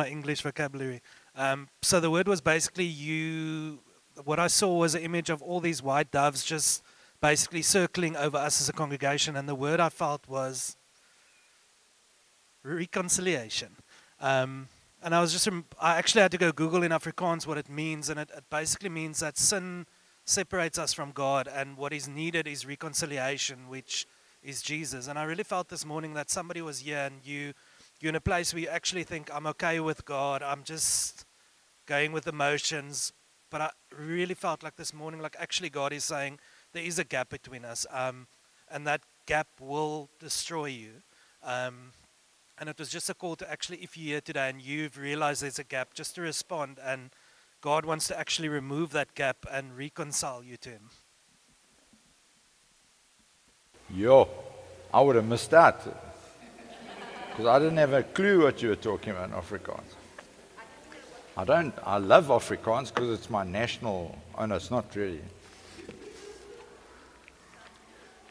my English vocabulary. Um, so the word was basically you. What I saw was an image of all these white doves just basically circling over us as a congregation, and the word I felt was reconciliation. Um, and I was just, I actually had to go Google in Afrikaans what it means, and it, it basically means that sin separates us from God, and what is needed is reconciliation, which is Jesus. And I really felt this morning that somebody was here, and you, you're in a place where you actually think, I'm okay with God, I'm just going with emotions. But I really felt like this morning, like actually God is saying, there is a gap between us, um, and that gap will destroy you. Um, and it was just a call to actually, if you're here today and you've realized there's a gap, just to respond. And God wants to actually remove that gap and reconcile you to Him. Yo, I would have missed that. Because I didn't have a clue what you were talking about in Afrikaans. I don't, I love Afrikaans because it's my national, oh no, it's not really.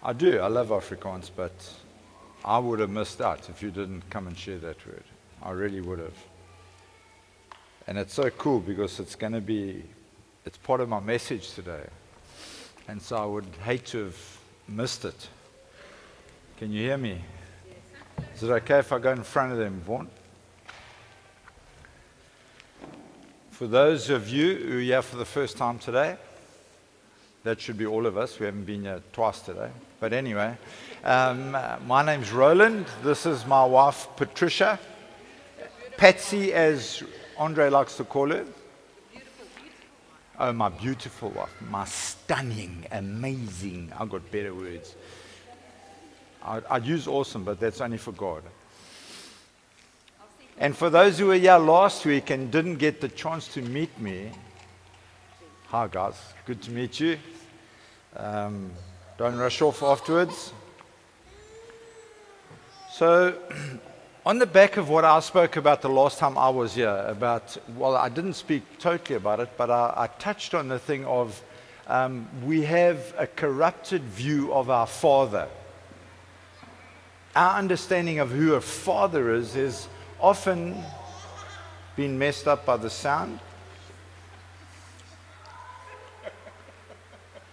I do, I love Afrikaans, but I would have missed out if you didn't come and share that word. I really would have. And it's so cool because it's going to be, it's part of my message today. And so I would hate to have missed it. Can you hear me? Is it okay if I go in front of them, Vaughn? For those of you who are here for the first time today, that should be all of us. We haven't been here twice today. But anyway, um, my name's Rowland. This is my wife, Patricia. Patsy, as Andre likes to call her. Oh, my beautiful wife. My stunning, amazing. I've got better words. I'd, I'd use awesome, but that's only for God. And for those who were here last week and didn't get the chance to meet me, hi guys, good to meet you. Um, don't rush off afterwards. So, on the back of what I spoke about the last time I was here, about, well, I didn't speak totally about it, but I, I touched on the thing of um, we have a corrupted view of our Father. Our understanding of who a father is is often been messed up by the sound.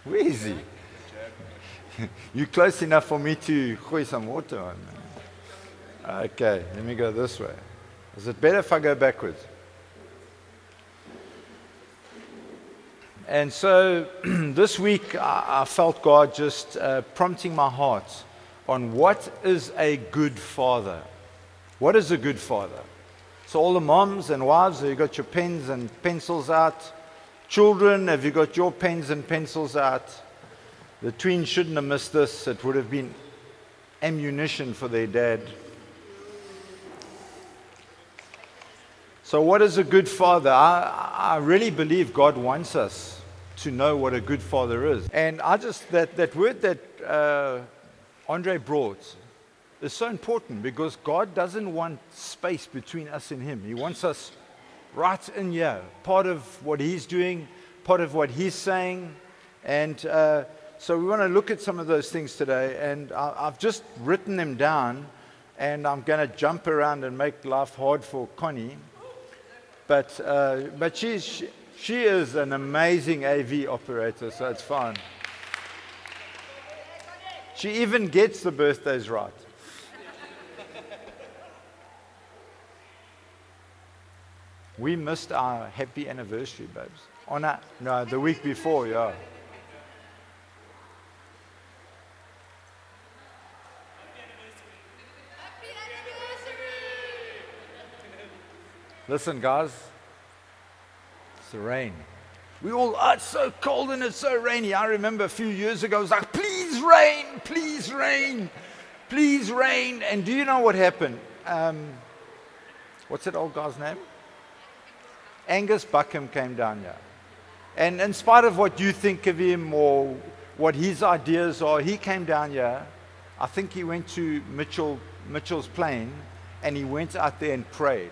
Where is he? You're close enough for me to hoist some water on. Okay, let me go this way. Is it better if I go backwards? And so this week I, I, felt God just uh, prompting my heart on what is a good father. What is a good father? So, all the moms and wives, have you got your pens and pencils out? Children, have you got your pens and pencils out? The twins shouldn't have missed this. It would have been ammunition for their dad. So, what is a good father? I, I really believe God wants us to know what a good father is. And I just, that, that word that uh, Andre brought is so important because God doesn't want space between us and Him. He wants us right in here, part of what He's doing, part of what He's saying. And uh, so we want to look at some of those things today, and I, have just written them down, and I'm going to jump around and make life hard for Connie. But, uh, but she's, she, she is an amazing AV operator, so it's fine. She even gets the birthdays right. We missed our happy anniversary, babes. On oh, no, the week before, yeah. Listen, guys, it's the rain. We all, oh, it's so cold and it's so rainy. I remember a few years ago, it was like, rain, please rain, please rain. And do you know what happened? Um, what's that old guy's name? Angus Buchan came down here. And in spite of what you think of him or what his ideas are, he came down here. I think he went to Mitchell, Mitchell's Plain and he went out there and prayed.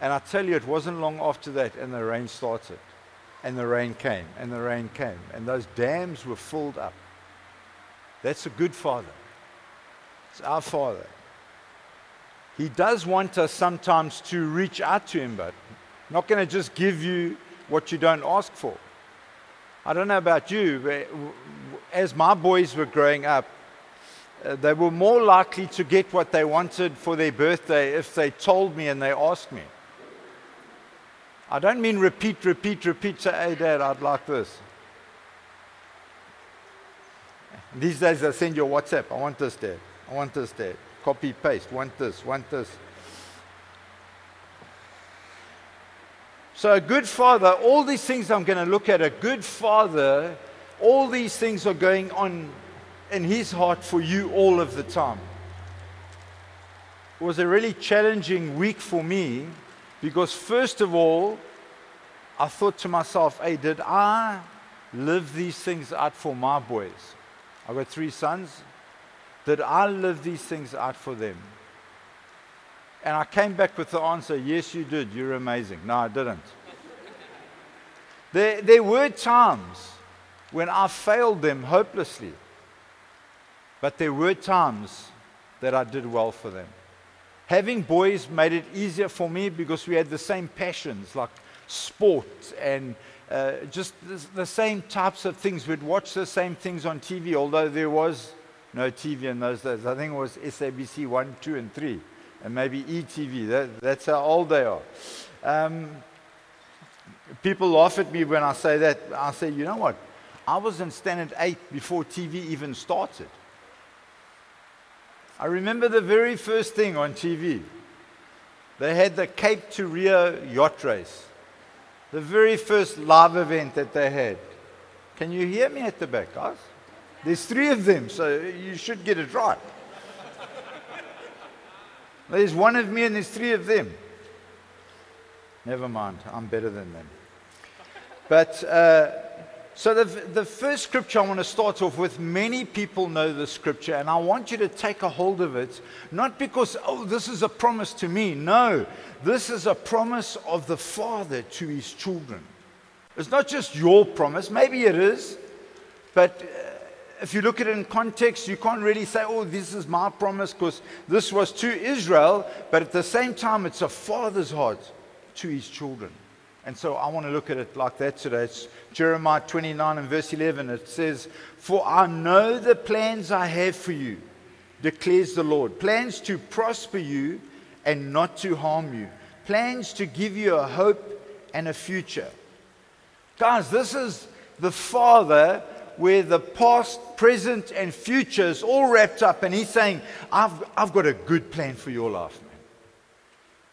And I tell you, it wasn't long after that, and the rain started. And the rain came, and the rain came. And those dams were filled up. That's a good father. It's our father. He does want us sometimes to reach out to Him, but not going to just give you what you don't ask for. I don't know about you, but as my boys were growing up, uh, they were more likely to get what they wanted for their birthday if they told me and they asked me. I don't mean repeat, repeat, repeat. Say, hey, Dad, I'd like this. These days, I send you a WhatsApp. I want this, Dad. I want this, Dad. Copy, paste. Want this, want this. So, a good father, all these things I'm going to look at, a good father, all these things are going on in his heart for you all of the time. It was a really challenging week for me because, first of all, I thought to myself, hey, did I live these things out for my boys? I've got three sons. Did I live these things out for them? And I came back with the answer yes, you did. You're amazing. No, I didn't. there, there were times when I failed them hopelessly, but there were times that I did well for them. Having boys made it easier for me because we had the same passions like sport and uh, just the, same types of things. We'd watch the same things on TV, although there was no TV in those days. I think it was SABC 1, 2, and 3, and maybe ETV. That, that's how old they are. Um, people laugh at me when I say that. I say, you know what? I was in standard 8 before TV even started. I remember the very first thing on TV. They had the Cape to Rio yacht race the very first live event that they had. Can you hear me at the back, guys? There's three of them, so you should get it right. There's one of me and there's three of them. Never mind, I'm better than them. But uh, so, the, the first scripture I want to start off with, many people know the scripture, and I want you to take a hold of it, not because, oh, this is a promise to me. No, this is a promise of the Father to his children. It's not just your promise, maybe it is, but uh, if you look at it in context, you can't really say, oh, this is my promise because this was to Israel, but at the same time, it's a father's heart to his children. And so I want to look at it like that today. It's Jeremiah 29 and verse 11. It says, For I know the plans I have for you, declares the Lord. Plans to prosper you and not to harm you. Plans to give you a hope and a future. Guys, this is the Father where the past, present, and future is all wrapped up. And He's saying, I've, I've got a good plan for your life.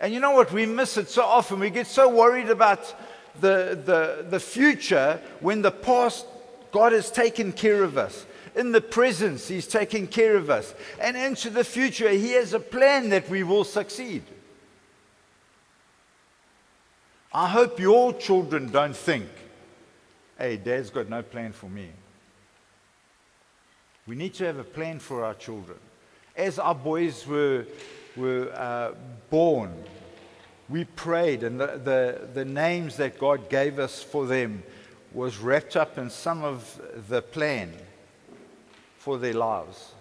And you know what? We miss it so often. We get so worried about the, the, the future when the past, God has taken care of us. In the presence, He's taking care of us. And into the future, He has a plan that we will succeed. I hope your children don't think, hey, dad's got no plan for me. We need to have a plan for our children. As our boys were were uh, born, we prayed, and the, the, the names that God gave us for them was wrapped up in some of the plan for their lives.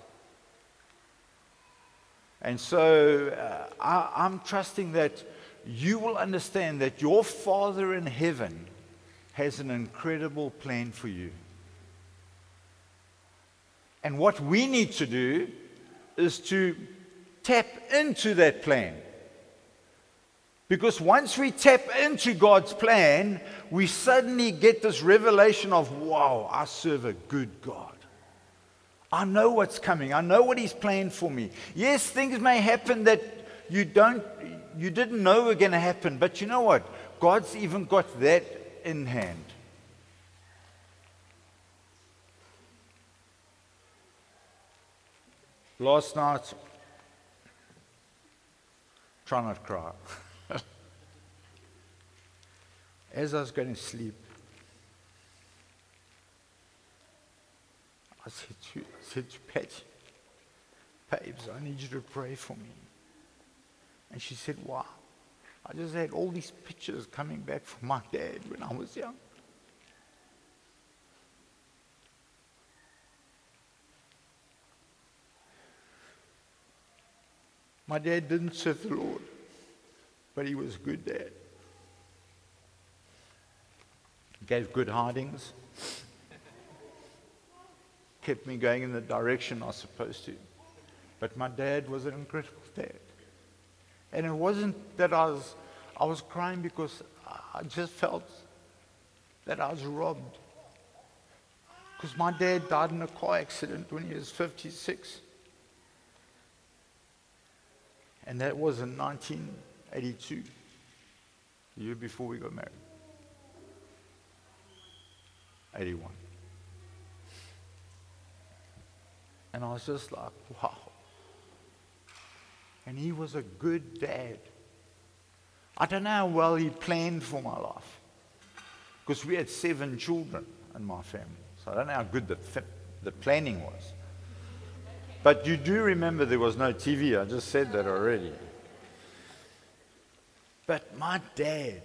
And so uh, I, I'm trusting that you will understand that your Father in heaven has an incredible plan for you. And what we need to do is to tap into that plan. Because once we tap into God's plan, we suddenly get this revelation of, wow, I serve a good God. I know what's coming. I know what He's planned for me. Yes, things may happen that you don't, you didn't know were going to happen, but you know what? God's even got that in hand. Last night, Try not to cry. As I was going to sleep, I said to, I said to Patty, Babes, I need you to pray for me. And she said, Why? I just had all these pictures coming back from my dad when I was young. My dad didn't serve the Lord, but he was a good dad. Gave good hidings, kept me going in the direction I was supposed to. But my dad was an incredible dad. And it wasn't that I was, I was crying because I just felt that I was robbed. Because my dad died in a car accident when he was 56. And that was in 1982, the year before we got married. 81. And I was just like, wow. And he was a good dad. I don't know how well he planned for my life. Because we had seven children in my family. So I don't know how good the, the planning was. But you do remember there was no TV. I just said that already. But my dad,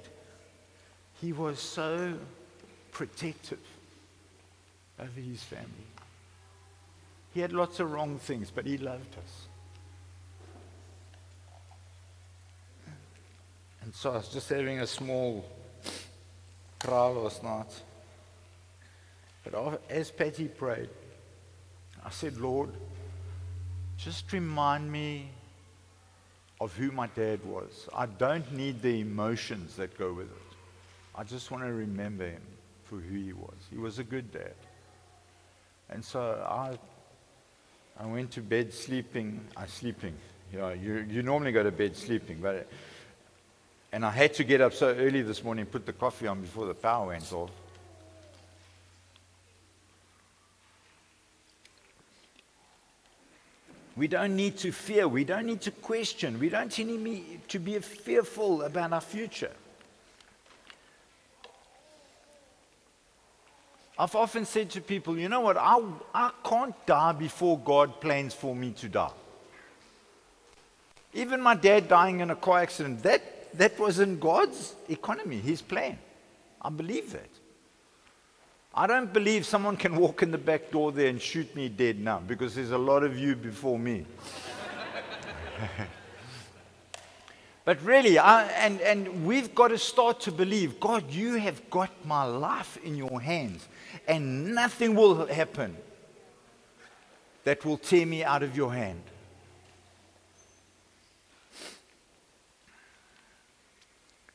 he was so protective over his family. He had lots of wrong things, but he loved us. And so I was just having a small cry last night. But as Patty prayed, I said, Lord, just remind me of who my dad was. I don't need the emotions that go with it. I just want to remember him for who he was. He was a good dad. And so I, I went to bed sleeping. I uh, sleeping. You know, you, you normally go to bed sleeping, but and I had to get up so early this morning, put the coffee on before the power went off. We don't need to fear. We don't need to question. We don't need to be fearful about our future. I've often said to people, you know what? I, I can't die before God plans for me to die. Even my dad dying in a car accident, that that was in God's economy, His plan. I believe that. I don't believe someone can walk in the back door there and shoot me dead now because there's a lot of you before me. but really, I, and, and we've got to start to believe God, you have got my life in your hands, and nothing will happen that will tear me out of your hand.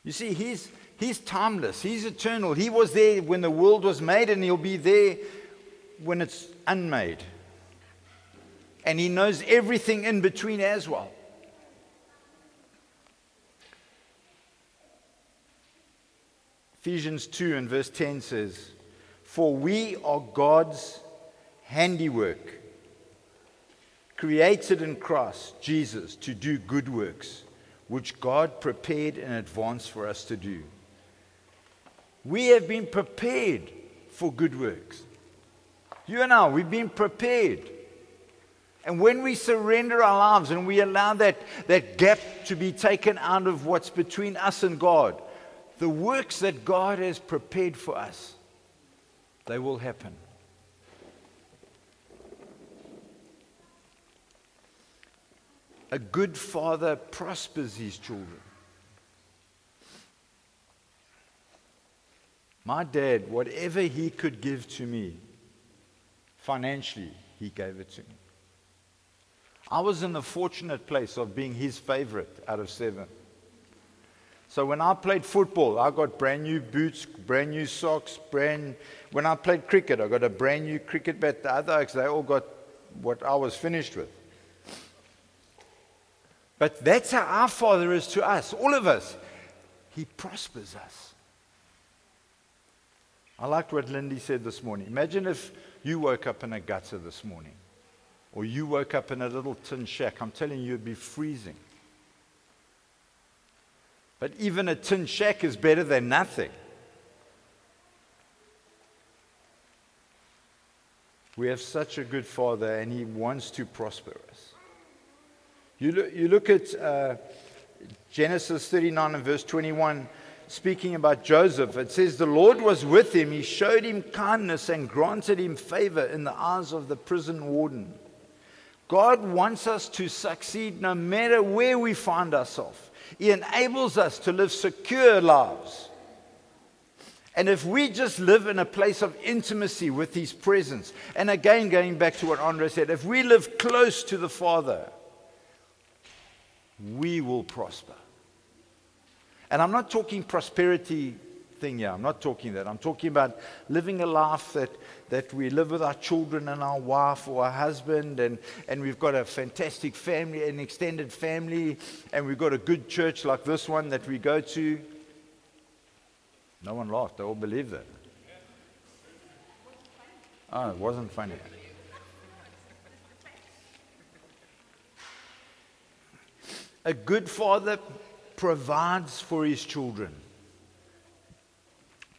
You see, he's, he's timeless, he's eternal. He was there when the world was made, and he'll be there when it's unmade. And he knows everything in between as well. Ephesians 2 and verse 10 says, For we are God's handiwork, created in Christ Jesus to do good works which God prepared in advance for us to do. We have been prepared for good works. You and I, we've been prepared. And when we surrender our lives and we allow that, that gap to be taken out of what's between us and God, the works that God has prepared for us, they will happen. A good father prospers his children. My dad, whatever he could give to me financially, he gave it to me. I was in the fortunate place of being his favorite out of seven. So when I played football, I got brand new boots, brand new socks, brand. When I played cricket, I got a brand new cricket bat. The other they all got what I was finished with. But that's how our Father is to us, all of us. He prospers us. I liked what Lindy said this morning. Imagine if you woke up in a gutter this morning, or you woke up in a little tin shack. I'm telling you, you'd be freezing. But even a tin shack is better than nothing. We have such a good Father, and He wants to prosper us. You look, you look at uh, Genesis 39 and verse 21, speaking about Joseph. It says, The Lord was with him. He showed him kindness and granted him favor in the eyes of the prison warden. God wants us to succeed no matter where we find ourselves. He enables us to live secure lives. And if we just live in a place of intimacy with His presence, and again, going back to what Andre said, if we live close to the Father, we will prosper. And I'm not talking prosperity thing here. I'm not talking that. I'm talking about living a life that, that we live with our children and our wife or our husband, and, and we've got a fantastic family, an extended family, and we've got a good church like this one that we go to. No one laughed. They all believe that. Oh, it wasn't funny. A good father provides for his children.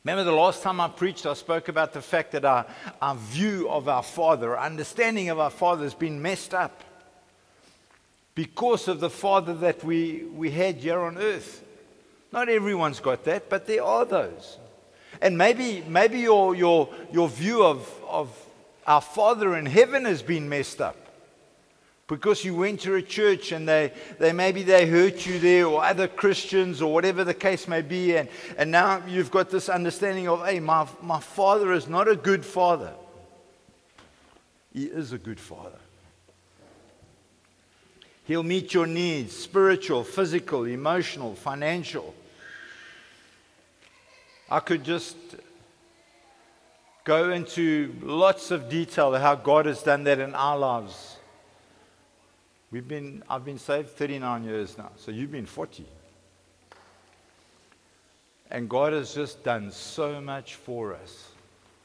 Remember the last time I preached, I spoke about the fact that our, our view of our Father, our understanding of our Father has been messed up because of the Father that we, we had here on earth. Not everyone's got that, but there are those. And maybe, maybe your, your, your view of, of our Father in heaven has been messed up because you went to a church and they, they maybe they hurt you there or other Christians or whatever the case may be. And, and now you've got this understanding of, hey, my, my father is not a good father. He is a good father. He'll meet your needs spiritual, physical, emotional, financial. I could just go into lots of detail how God has done that in our lives. We've been, I've been saved 39 years now, so you've been 40. And God has just done so much for us.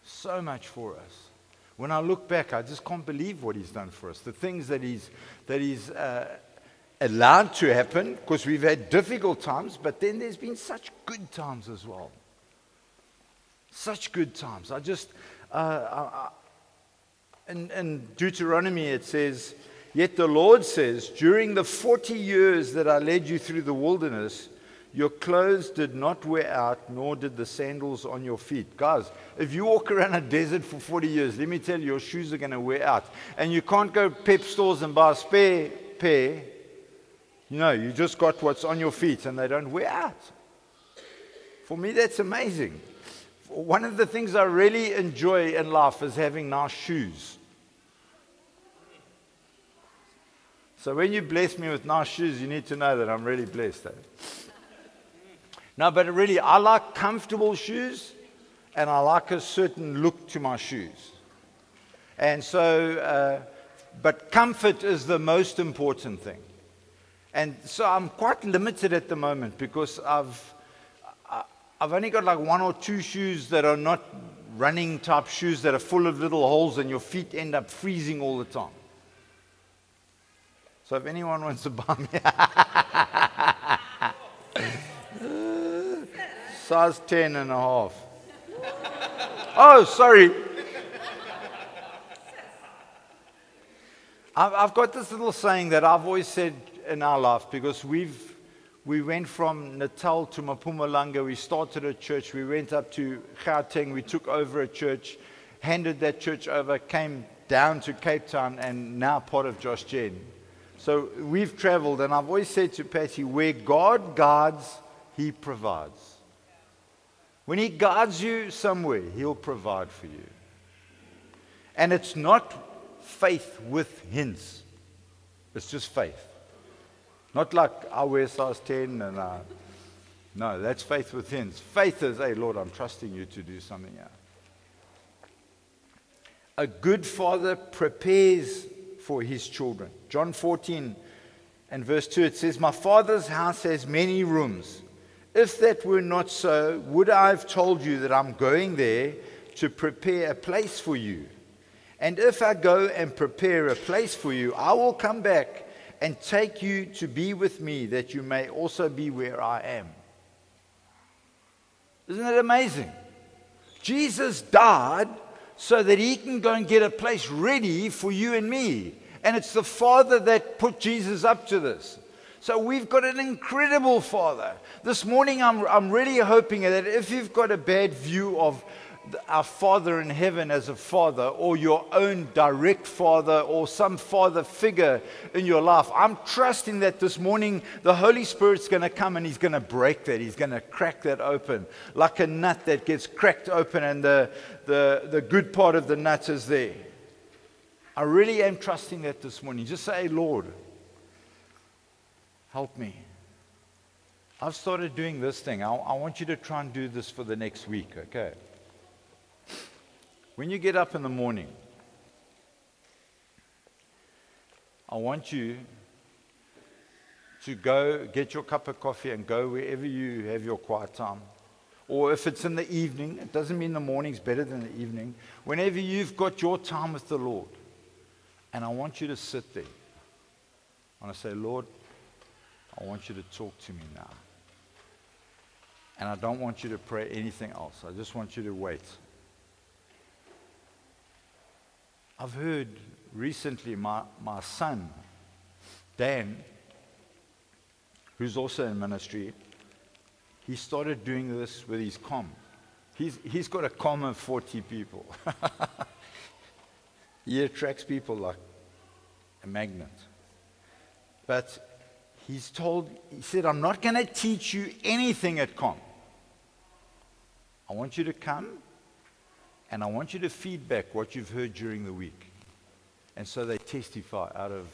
So much for us. When I look back, I just can't believe what He's done for us. The things that He's, that he's uh, allowed to happen, because we've had difficult times, but then there's been such good times as well. Such good times. I just, uh, I, I, in, in Deuteronomy, it says, Yet the Lord says, During the 40 years that I led you through the wilderness, your clothes did not wear out, nor did the sandals on your feet. Guys, if you walk around a desert for 40 years, let me tell you, your shoes are going to wear out. And you can't go pep stores and buy a spare pair. Know, you just got what's on your feet and they don't wear out. For me, that's amazing. One of the things I really enjoy in life is having nice shoes. So when you bless me with nice shoes, you need to know that I'm really blessed. Eh? No, but really, I like comfortable shoes and I like a certain look to my shoes. And so, uh, but comfort is the most important thing. And so I'm quite limited at the moment because I've, I've only got like one or two shoes that are not running type shoes that are full of little holes and your feet end up freezing all the time. So if anyone wants to buy me, size 10 and a half. Oh, sorry. I've got this little saying that I've always said in our life because we've we went from Natal to Mpumalanga. We started a church. We went up to Gauteng. We took over a church, handed that church over, came down to Cape Town, and now part of Josh Gen. So we've traveled, and I've always said to Patty, where God guards, He provides. When He guides you somewhere, He'll provide for you. And it's not faith with hints, it's just faith. Not like I wear size 10 and uh, no, that's faith with hints. Faith is, hey, Lord, I'm trusting you to do something. A good father prepares for his children. John 14 and verse 2, it says, My father's house has many rooms. If that were not so, would I have told you that I'm going there to prepare a place for you? And if I go and prepare a place for you, I will come back and take you to be with me, that you may also be where I am. Isn't it amazing? Jesus died so that he can go and get a place ready for you and me. And it's the Father that put Jesus up to this. So we've got an incredible Father. This morning, I'm, I'm really hoping that if you've got a bad view of our Father in heaven as a father, or your own direct father, or some father figure in your life. I'm trusting that this morning the Holy Spirit's going to come and He's going to break that. He's going to crack that open like a nut that gets cracked open, and the, the, the good part of the nut is there. I really am trusting that this morning. Just say, Lord, help me. I've started doing this thing. I, I want you to try and do this for the next week, okay? When you get up in the morning, I want you to go get your cup of coffee and go wherever you have your quiet time. Or if it's in the evening, it doesn't mean the morning's better than the evening. Whenever you've got your time with the Lord, and I want you to sit there. And I say, Lord, I want you to talk to me now. And I don't want you to pray anything else. I just want you to wait. I've heard recently my, my son, Dan, who's also in ministry, he started doing this with his com. He's, he's got a com of 40 people. he attracts people like a magnet. But he's told, he said, I'm not going to teach you anything at com. I want you to come and I want you to feedback what you've heard during the week. And so they testify out of,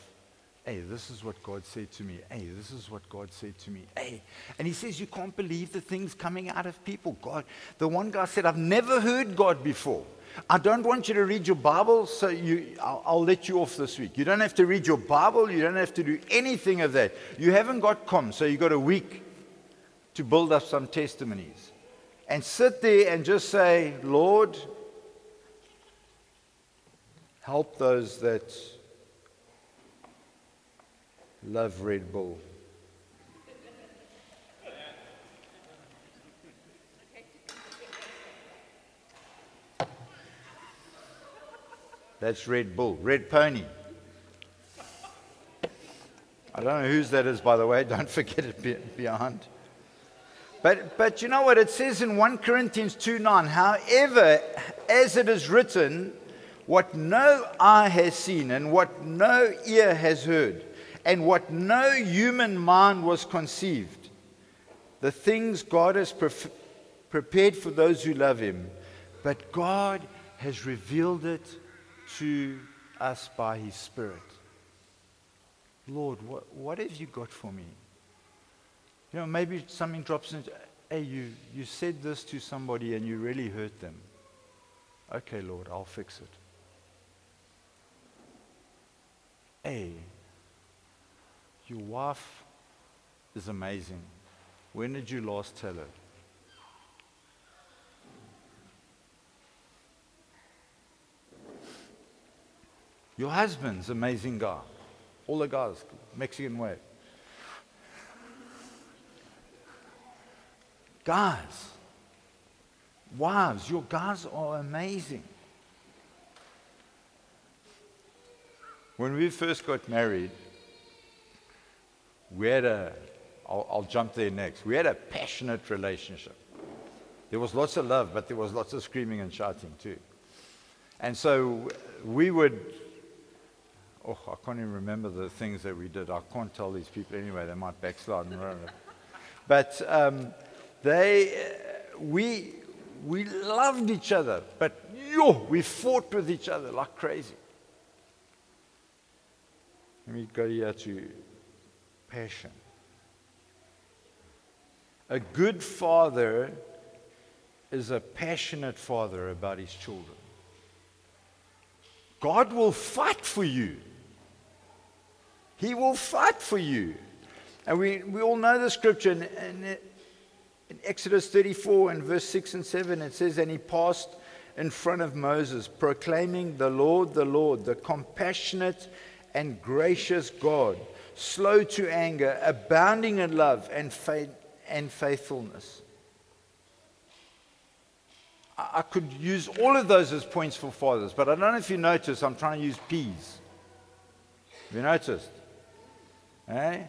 hey, this is what God said to me. Hey, this is what God said to me. Hey. And he says, you can't believe the things coming out of people. God, the one guy said, I've never heard God before. I don't want you to read your Bible, so you, I'll, I'll, let you off this week. You don't have to read your Bible. You don't have to do anything of that. You haven't got com, so you've got a week to build up some testimonies. And sit there and just say, Lord, help those that love Red Bull. That's Red Bull, Red Pony. I don't know whose that is, by the way. Don't forget it behind. But, but you know what? It says in 1 Corinthians 2 9, however, as it is written, what no eye has seen, and what no ear has heard, and what no human mind was conceived, the things God has pre- prepared for those who love Him, but God has revealed it to us by His Spirit. Lord, what, what have you got for me? You know, maybe something drops in. Hey, you, you said this to somebody and you really hurt them. Okay, Lord, I'll fix it. Hey, your wife is amazing. When did you last tell her? Your husband's amazing guy. All the guys, Mexican way. Guys, wives, your guys are amazing. When we first got married, we had a, I'll, I'll jump there next, we had a passionate relationship. There was lots of love, but there was lots of screaming and shouting too. And so we would, oh, I can't even remember the things that we did. I can't tell these people anyway, they might backslide and run. But um, they, we, we loved each other, but yo, we fought with each other like crazy. To passion. A good father is a passionate father about his children. God will fight for you. He will fight for you. And we, we all know the scripture, and, and in Exodus 34 and verse 6 and 7, it says, And he passed in front of Moses, proclaiming, The Lord, the Lord, the compassionate and gracious God, slow to anger, abounding in love and, faith, and faithfulness. I could use all of those as points for fathers, but I don't know if you notice, I'm trying to use P's. Have you noticed? Eh?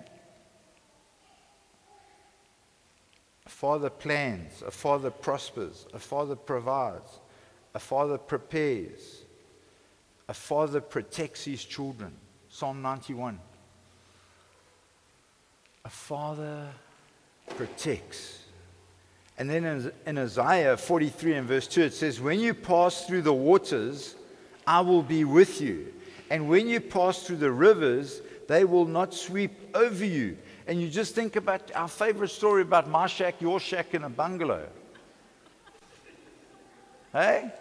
A father plans, a father prospers, a father provides, A father prepares. A father protects his children. Psalm 91. A father protects. And then in, Isaiah 43 and verse 2, it says, When you pass through the waters, I will be with you. And when you pass through the rivers, they will not sweep over you. And you just think about our favorite story about my shack, your shack, in a bungalow. hey?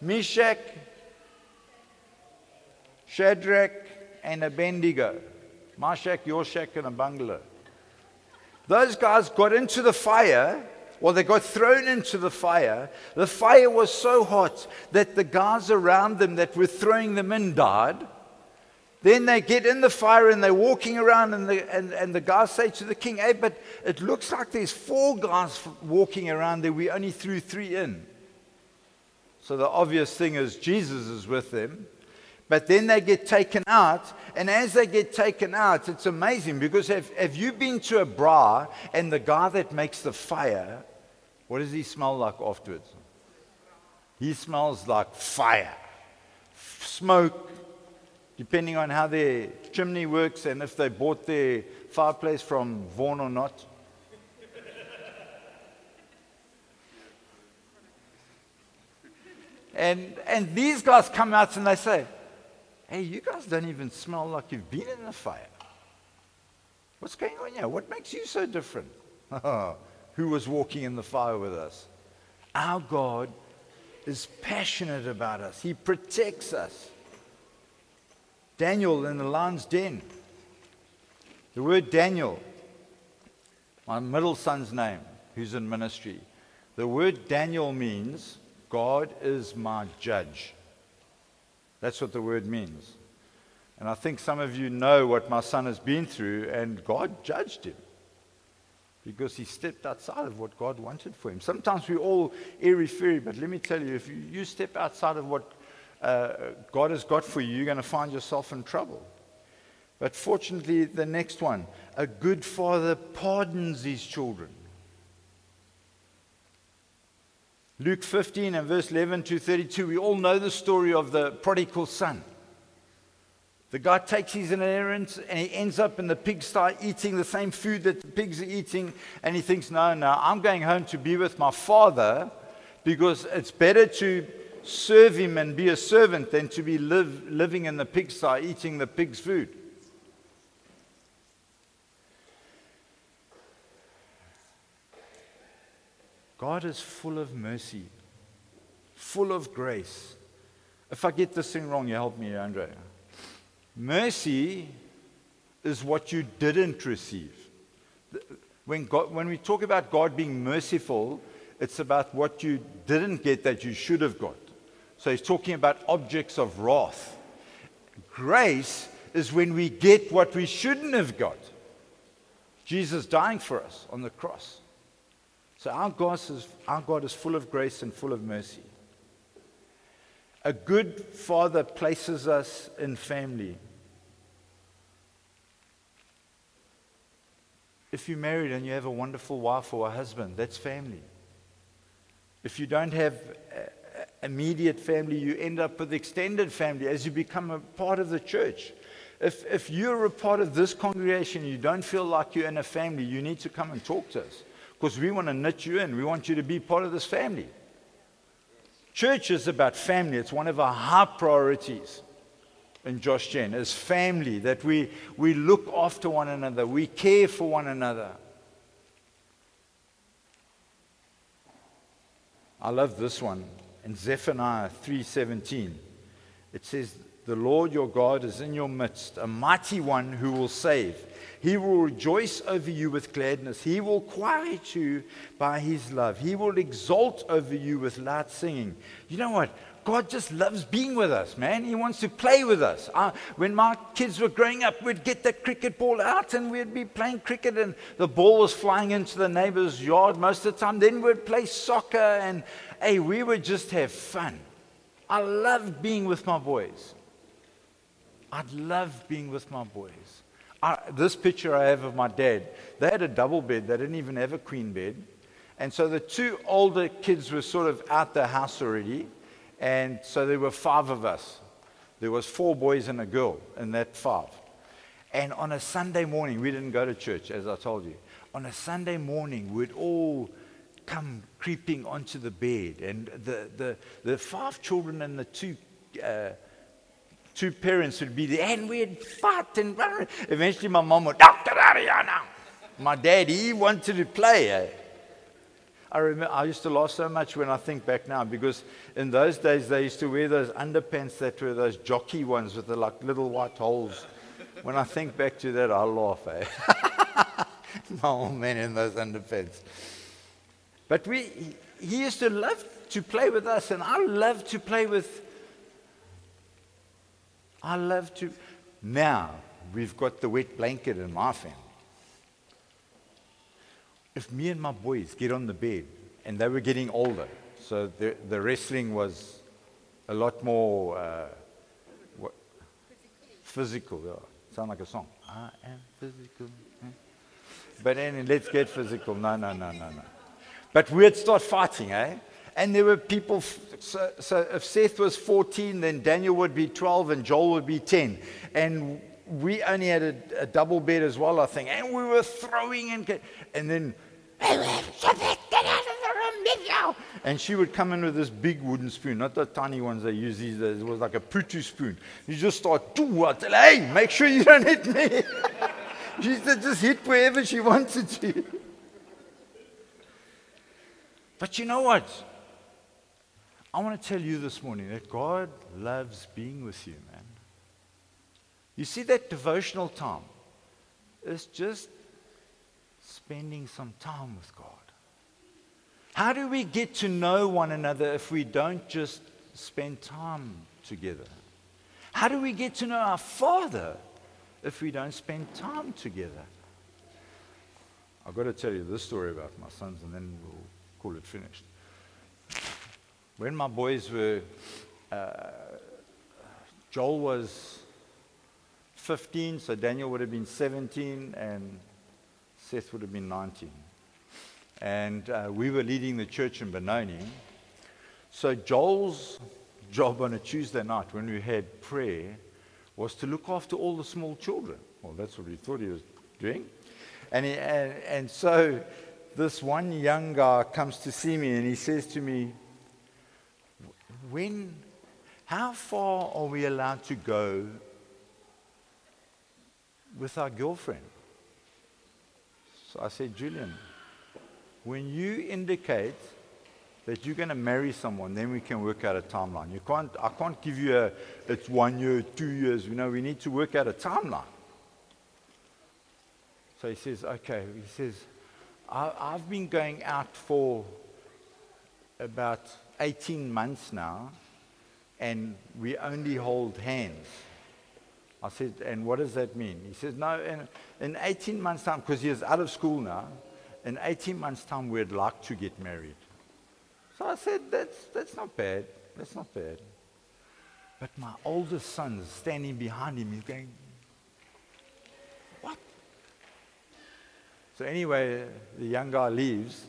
Meshach, Shadrach, and Abednego. My shack, your shack, and a bungalow. Those guys got into the fire well, they got thrown into the fire. The fire was so hot that the guys around them that were throwing them in died. Then they get in the fire and they're walking around, and the, and, and the guys say to the king, Hey, but it looks like there's four guys walking around there. We only threw three in. So the obvious thing is Jesus is with them. But then they get taken out, and as they get taken out, it's amazing because have, have you been to a braai and the guy that makes the fire what does he smell like afterwards? He smells like fire, smoke, depending on how their chimney works and if they bought their fireplace from Vaughan or not. and, and these guys come out and they say, Hey, you guys don't even smell like you've been in the fire. What's going on here? What makes you so different? who was walking in the fire with us. Our God is passionate about us, He protects us. Daniel in the lion's den. The word Daniel, my middle son's name, who's in ministry. The word Daniel means God is my judge. That's what the word means. And I think some of you know what my son has been through, and God judged him because he stepped outside of what God wanted for him. Sometimes we all airy fairy, but let me tell you, if you, you step outside of what uh, God has got for you, you're going to find yourself in trouble. But fortunately, the next one a good father pardons his children. Luke 15 and verse 11 to 32, we all know the story of the prodigal son. The guy takes his inheritance and he ends up in the pigsty eating the same food that the pigs are eating. And he thinks, no, no, I'm going home to be with my father because it's better to serve him and be a servant than to be live, living in the pigsty eating the pig's food. God is full of mercy, full of grace. If I get this thing wrong, you help me, Andrea. Mercy is what you didn't receive. When, God, when we talk about God being merciful, it's about what you didn't get that you should have got. So he's talking about objects of wrath. Grace is when we get what we shouldn't have got. Jesus dying for us on the cross. So our God is, our God is full of grace and full of mercy. A good father places us in family. If you're married and you have a wonderful wife or a husband, that's family. If you don't have immediate family, you end up with extended family as you become a part of the church. If, if you're a part of this congregation, you don't feel like you're in a family, you need to come and talk to us because we want to knit you in. We want you to be part of this family. Church is about family, it's one of our high priorities in Josh Gen is family, that we, we look after one another, we care for one another. I love this one in Zephaniah 3:17. It says, "The Lord your God is in your midst, a mighty one who will save. He will rejoice over you with gladness. He will quiet you by his love. He will exult over you with loud singing. You know what? God just loves being with us, man. He wants to play with us. Uh, when my kids were growing up, we'd get the cricket ball out and we'd be playing cricket, and the ball was flying into the neighbor's yard most of the time. Then we'd play soccer, and hey, we would just have fun. I love being with my boys. I'd love being with my boys. I, this picture I have of my dad, they had a double bed, they didn't even have a queen bed. And so the two older kids were sort of out the house already. And so there were five of us. There was four boys and a girl in that five. And on a Sunday morning, we didn't go to church, as I told you. On a Sunday morning, we'd all come creeping onto the bed. And the, the, the five children and the two, uh, two parents would be there. And we'd fight. And eventually, my mom would, Dr. Ariana. My dad, he wanted to play. Eh? I remember I used to laugh so much when I think back now because in those days they used to wear those underpants that were those jockey ones with the like little white holes. When I think back to that, I laugh. Eh? My old man in those underpants. But we, he used to love to play with us, and I love to play with. I love to. Now we've got the wet blanket in my family if me and my boys get on the bed, and they were getting older, so the, the wrestling was a lot more uh, what, physical. Sound like a song. I am physical. But then let's get physical. No, no, no, no, no. But we'd start fighting, eh? And there were people, so, so if Seth was 14, then Daniel would be 12 and Joel would be 10. And we only had a, a, double bed as well, I think, and we were throwing and and then and she would come in with this big wooden spoon, not the tiny ones they use these days. It was like a putu spoon. You just start, tell her, hey, make sure you don't hit me. she said, just hit wherever she wanted to. But you know what? I want to tell you this morning that God loves being with you, man. You see that devotional time? is just spending some time with God. How do we get to know one another if we don't just spend time together? How do we get to know our Father if we don't spend time together? I've got to tell you this story about my sons and then we'll call it finished. When my boys were, uh, Joel was 15, so Daniel would have been 17, and Seth would have been 19. And uh, we were leading the church in Benoni. So Joel's job on a Tuesday night when we had prayer was to look after all the small children. Well, that's what we thought he was doing. And, he, and, and so this one young guy comes to see me and he says to me, when, how far are we allowed to go with our girlfriend. So I said, Julian, when you indicate that you're going to marry someone, then we can work out a timeline. You can't, I can't give you a, it's one year, two years. You know, we need to work out a timeline. So he says, okay. He says, I, I've been going out for about 18 months now, and we only hold hands. I said, and what does that mean? He says, no, in, in 18 months' time, because he is out of school now, in 18 months' time, we'd like to get married. So I said, that's, that's not bad. That's not bad. But my oldest son is standing behind him. He's going, what? So anyway, the young guy leaves,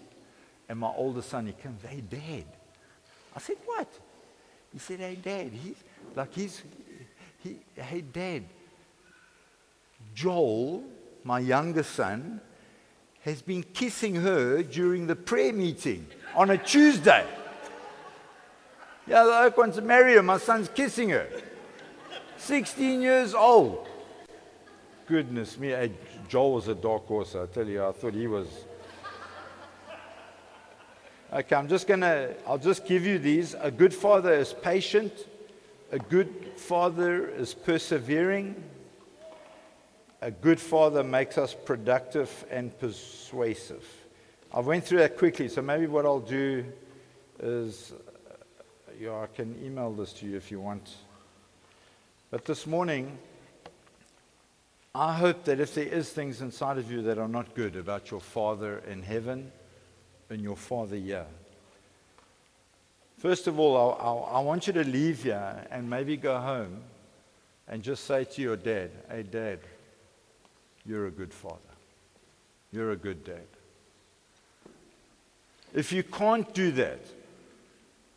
and my oldest son, he comes, hey, Dad. I said, what? He said, hey, Dad. He's, like he's, he, hey, Dad, Joel, my younger son, has been kissing her during the prayer meeting on a Tuesday. Yeah, the oak wants to marry her. My son's kissing her. 16 years old. Goodness me. Hey, Joel was a dark horse, I tell you. I thought he was. Okay, I'm just going to, I'll just give you these. A good father is patient. A good father is persevering. A good father makes us productive and persuasive. I went through that quickly, so maybe what I'll do is, yeah, I can email this to you if you want. But this morning, I hope that if there is things inside of you that are not good about your Father in heaven and your Father here, First of all, I, I, I, want you to leave here and maybe go home and just say to your dad, Hey, dad, you're a good father. You're a good dad. If you can't do that,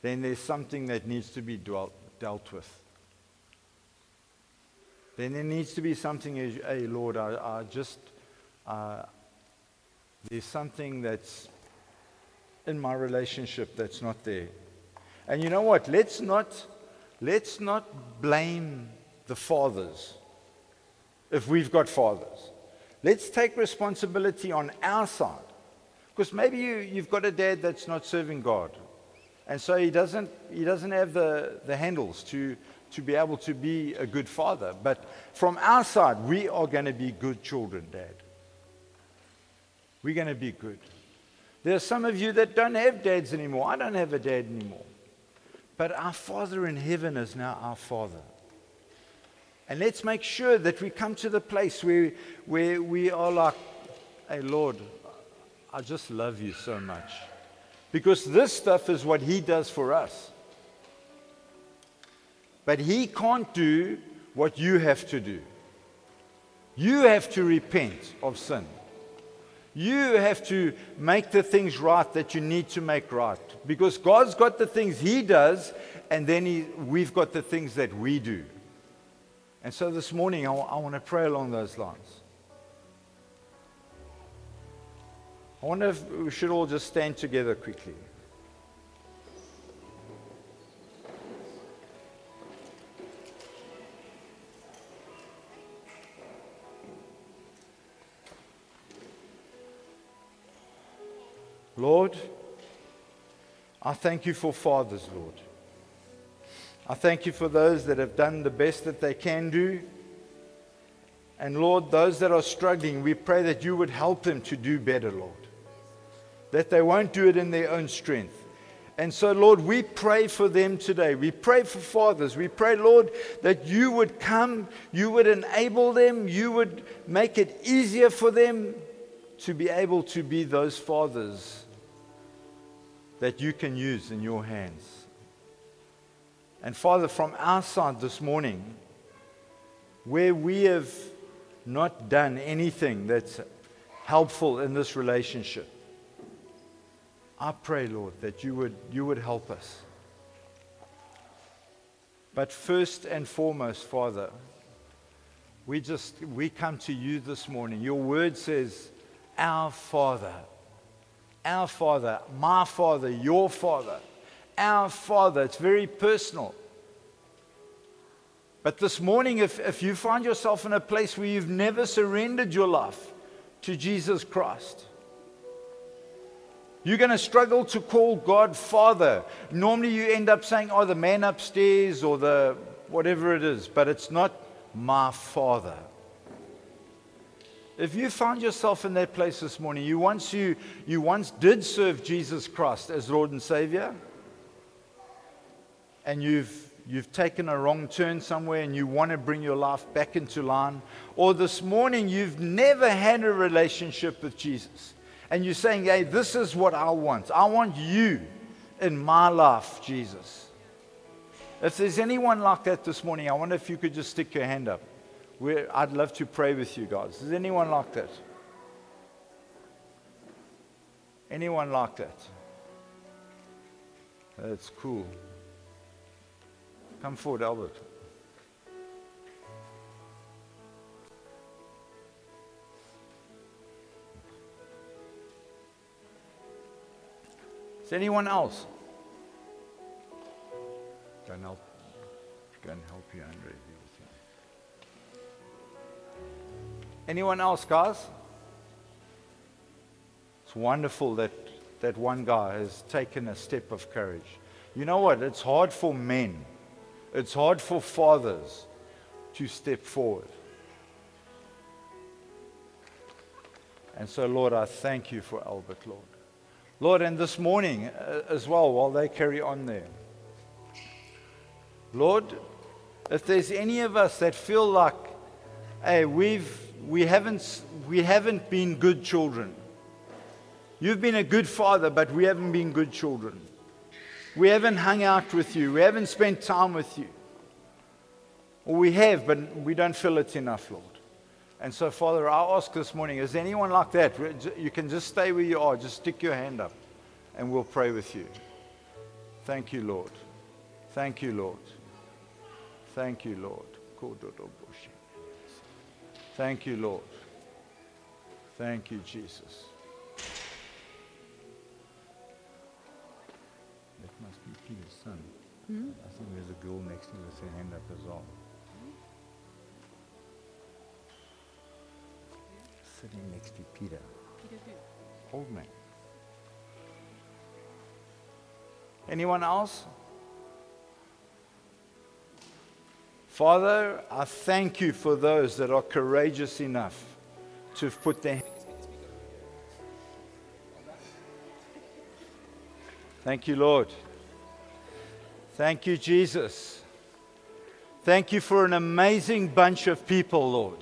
then there's something that needs to be dwelt, dealt with. Then there needs to be something, hey, Lord, I, I just, uh, there's something that's in my relationship that's not there. And you know what? Let's not, let's not blame the fathers if we've got fathers. Let's take responsibility on our side. Because maybe you, you've got a dad that's not serving God. And so he doesn't, he doesn't have the, the handles to, to be able to be a good father. But from our side, we are going to be good children, Dad. We're going to be good. There are some of you that don't have dads anymore. I don't have a dad anymore. But our Father in heaven is now our Father. And let's make sure that we come to the place where, where we are like, hey, Lord, I just love you so much. Because this stuff is what He does for us. But He can't do what you have to do. You have to repent of sin. You have to make the things right that you need to make right. Because God's got the things He does, and then he, we've got the things that we do. And so this morning, I, I want to pray along those lines. I wonder if we should all just stand together quickly. Lord, I thank you for fathers, Lord. I thank you for those that have done the best that they can do. And Lord, those that are struggling, we pray that you would help them to do better, Lord. That they won't do it in their own strength. And so, Lord, we pray for them today. We pray for fathers. We pray, Lord, that you would come, you would enable them, you would make it easier for them to be able to be those fathers that you can use in your hands. And Father, from our side this morning, where we have not done anything that's helpful in this relationship, I pray, Lord, that you would, you would help us. But first and foremost, Father, we just we come to you this morning. Your word says, Our Father our Father, my Father, your Father, our Father. It's very personal. But this morning, if, if you find yourself in a place where you've never surrendered your life to Jesus Christ, you're going to struggle to call God Father. Normally, you end up saying, oh, the man upstairs or the whatever it is, but it's not my Father. If you found yourself in that place this morning, you once, you, you once did serve Jesus Christ as Lord and Savior, and you've, you've taken a wrong turn somewhere and you want to bring your life back into line, or this morning you've never had a relationship with Jesus, and you're saying, hey, this is what I want. I want you in my life, Jesus. If there's anyone like that this morning, I wonder if you could just stick your hand up. We're, I'd love to pray with you guys. Is anyone like that? Anyone like that? That's cool. Come forward, Albert. Is anyone else? And help, and help you, Andre. Anyone else, guys? It's wonderful that that one guy has taken a step of courage. You know what? It's hard for men, it's hard for fathers to step forward. And so, Lord, I thank you for Albert, Lord. Lord, and this morning uh, as well, while they carry on there, Lord, if there's any of us that feel like, hey, we've we haven't, we haven't been good children. You've been a good father, but we haven't been good children. We haven't hung out with you. We haven't spent time with you. Or we have, but we don't feel it's enough, Lord. And so, Father, I ask this morning is anyone like that? You can just stay where you are, just stick your hand up, and we'll pray with you. Thank you, Lord. Thank you, Lord. Thank you, Lord. Thank you, Lord. Thank you, Jesus. That must be Peter's son. Hmm? I think there's a girl next to him with her hand up as well. Sitting next to Peter. Peter who? Old man. Anyone else? Father, I thank you for those that are courageous enough to put their hands. Thank you, Lord. Thank you, Jesus. Thank you for an amazing bunch of people, Lord.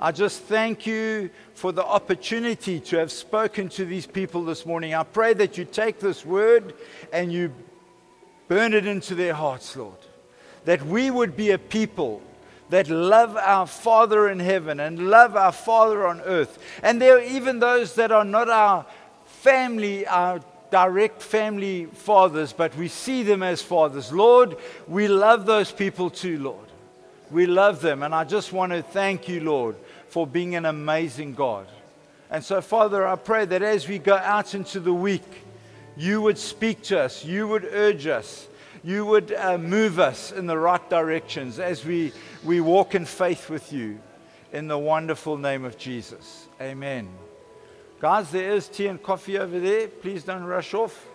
I just thank you for the opportunity to have spoken to these people this morning. I pray that you take this word and you burn it into their hearts, Lord. That we would be a people that love our Father in heaven and love our Father on earth. And there are even those that are not our family, our direct family fathers, but we see them as fathers. Lord, we love those people too, Lord. We love them. And I just want to thank you, Lord, for being an amazing God. And so, Father, I pray that as we go out into the week, you would speak to us, you would urge us, you would uh, move us in the right directions as we, we walk in faith with you. In the wonderful name of Jesus. Amen. Guys, there is tea and coffee over there. Please don't rush off.